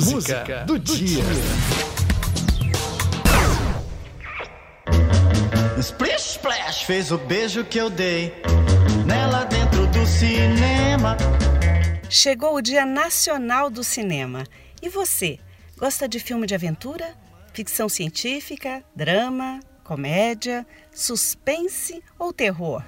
música do dia. Splish Splash fez o beijo que eu dei nela dentro do cinema. Chegou o Dia Nacional do Cinema. E você, gosta de filme de aventura? Ficção científica, drama, comédia, suspense ou terror?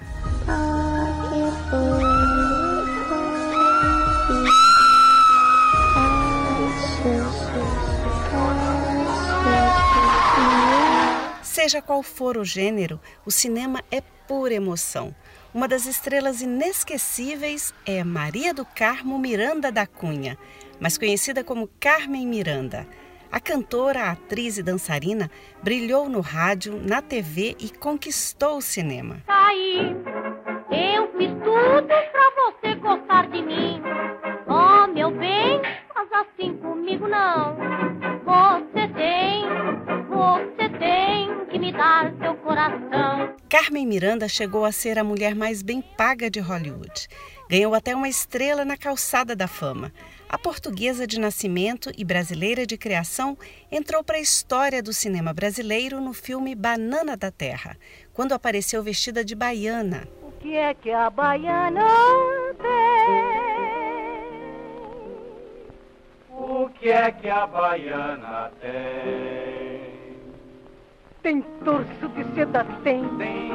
Seja qual for o gênero, o cinema é pura emoção. Uma das estrelas inesquecíveis é Maria do Carmo Miranda da Cunha, mais conhecida como Carmen Miranda. A cantora, atriz e dançarina brilhou no rádio, na TV e conquistou o cinema. Aí, eu fiz tudo pra você gostar de mim. Oh, meu bem, faz assim comigo não. Você dar seu coração. Carmen Miranda chegou a ser a mulher mais bem paga de Hollywood. Ganhou até uma estrela na calçada da fama. A portuguesa de nascimento e brasileira de criação entrou para a história do cinema brasileiro no filme Banana da Terra, quando apareceu vestida de baiana. O que é que a baiana tem? O que é que a baiana tem? Tem torso de seda, tem. Tem,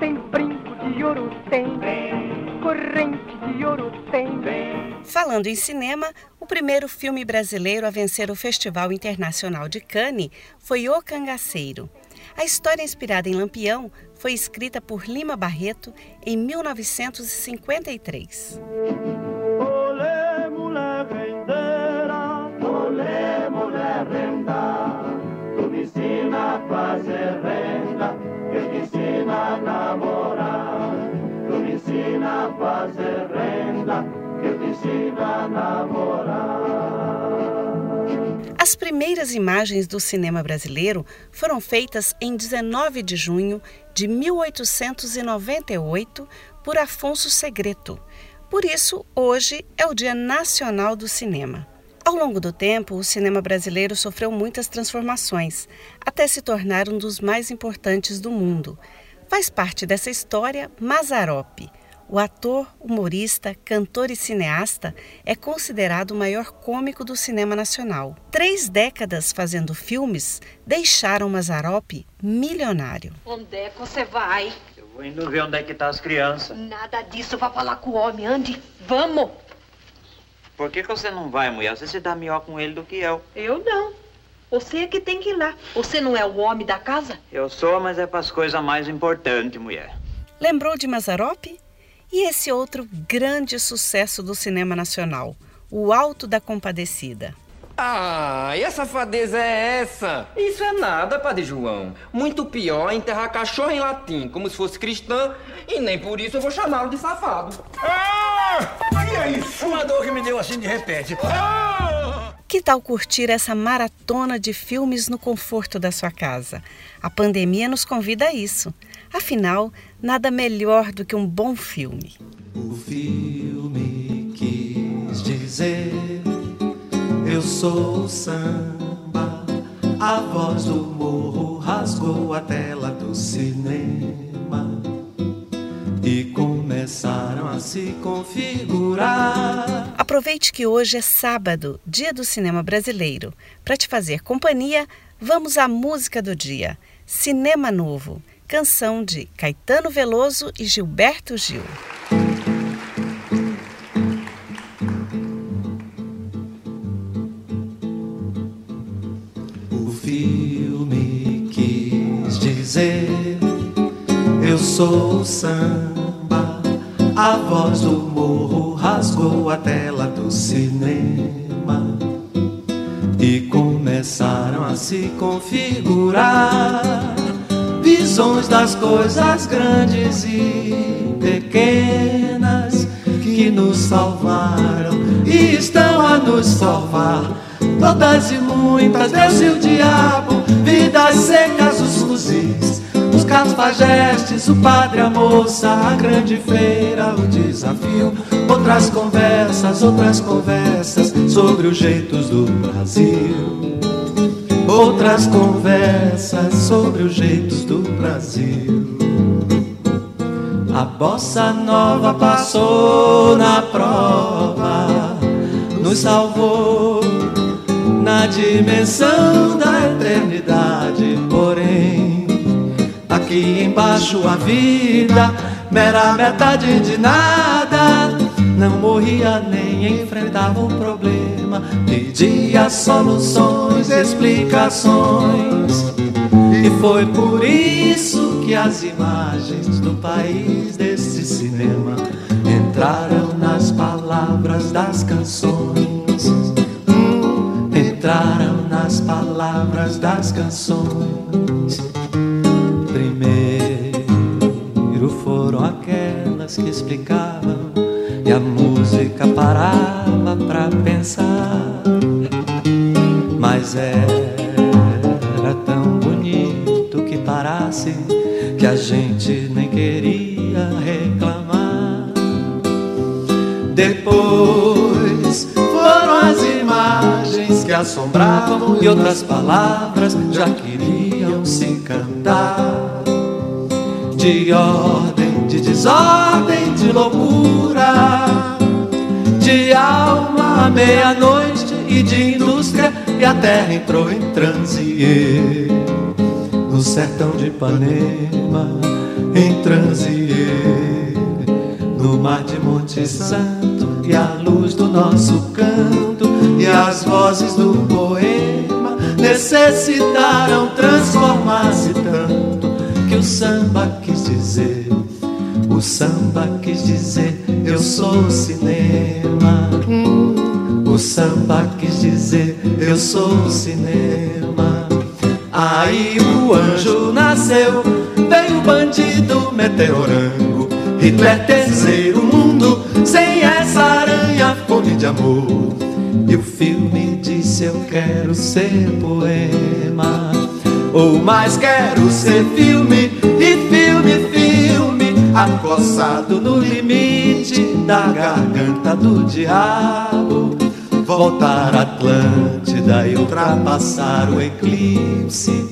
Tem brinco de ouro, tem. tem, Corrente de ouro, tem. tem. Falando em cinema, o primeiro filme brasileiro a vencer o Festival Internacional de Cannes foi O Cangaceiro. A história inspirada em Lampião foi escrita por Lima Barreto em 1953. Fazer renda, eu te ensino a namorar. As primeiras imagens do cinema brasileiro foram feitas em 19 de junho de 1898 por Afonso Segreto. Por isso, hoje é o Dia Nacional do Cinema. Ao longo do tempo, o cinema brasileiro sofreu muitas transformações, até se tornar um dos mais importantes do mundo. Faz parte dessa história Mazzaropi. O ator, humorista, cantor e cineasta é considerado o maior cômico do cinema nacional. Três décadas fazendo filmes deixaram Mazzaropi milionário. Onde é que você vai? Eu vou indo ver onde é que tá as crianças. Nada disso, vá falar com o homem, ande, vamos. Por que, que você não vai, mulher? Você se dá melhor com ele do que eu. Eu não. Você é que tem que ir lá. Você não é o homem da casa? Eu sou, mas é para as coisas mais importantes, mulher. Lembrou de Mazzaropi? E esse outro grande sucesso do cinema nacional, O Alto da Compadecida. Ah, e a safadeza é essa? Isso é nada, Padre João. Muito pior é enterrar cachorro em latim, como se fosse cristã, e nem por isso eu vou chamá-lo de safado. E é isso? Uma dor que me deu assim de repente. Que tal curtir essa maratona de filmes no conforto da sua casa? A pandemia nos convida a isso. Afinal, nada melhor do que um bom filme. O filme quis dizer: Eu sou o samba. A voz do morro rasgou a tela do cinema. E começaram a se configurar. Aproveite que hoje é sábado, dia do cinema brasileiro. Para te fazer companhia, vamos à música do dia. Cinema Novo, canção de Caetano Veloso e Gilberto Gil. O filme quis dizer: Eu sou o samba. A voz do morro rasgou a tela do cinema. E começaram a se configurar visões das coisas grandes e pequenas que nos salvaram e estão a nos salvar. Todas e muitas, Deus e o diabo, vidas secas, os fuzis, cafajestes, o padre, a moça, a grande feira, o desafio, Outras conversas, outras conversas sobre os jeitos do Brasil. Outras conversas sobre os jeitos do Brasil. A bossa nova passou na prova, nos salvou na dimensão da eternidade. Aqui embaixo a vida, mera metade de nada, não morria nem enfrentava o problema, pedia soluções, explicações. E foi por isso que as imagens do país desse cinema entraram nas palavras das canções. Hum, entraram nas palavras das canções. E a música parava pra pensar. Mas era tão bonito que parasse que a gente nem queria reclamar. Depois foram as imagens que assombravam e outras palavras já queriam se cantar. De ordem, de desordem, de loucura, de alma à meia-noite e de indústria, e a terra entrou em transe. No sertão de Ipanema, em transe, no mar de Monte Santo, e a luz do nosso canto, e as vozes do poema necessitaram transformar-se tanto que o samba quis dizer. O samba quis dizer, eu sou cinema. Hum, o samba quis dizer, eu sou cinema. Aí o anjo nasceu, veio o bandido meteorango. Hitler terceiro mundo, sem essa aranha, fome de amor. E o filme disse: Eu quero ser poema. Ou mais quero ser filme, acossado no limite da garganta do diabo. Voltar à Atlântida e ultrapassar o eclipse,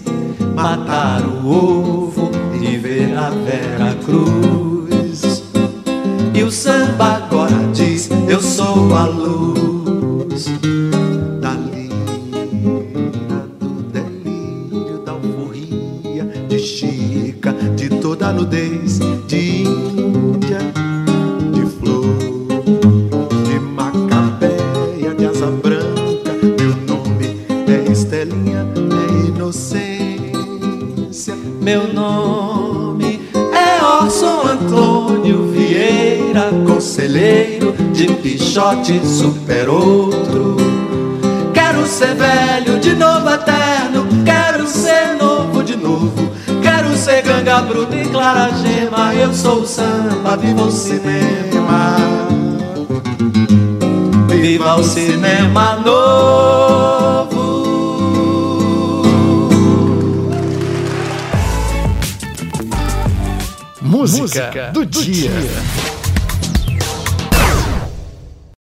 matar o ovo e ver a Vera Cruz. E o samba agora diz: Eu sou a luz da do delírio, da alforria, de Chica, de toda a nudez, conselheiro de Pichote Super Outro. Quero ser velho de novo eterno, quero ser novo de novo. Quero ser ganga bruta e clara gema, eu sou o samba, viva o cinema. Viva o cinema novo. Música, do, dia.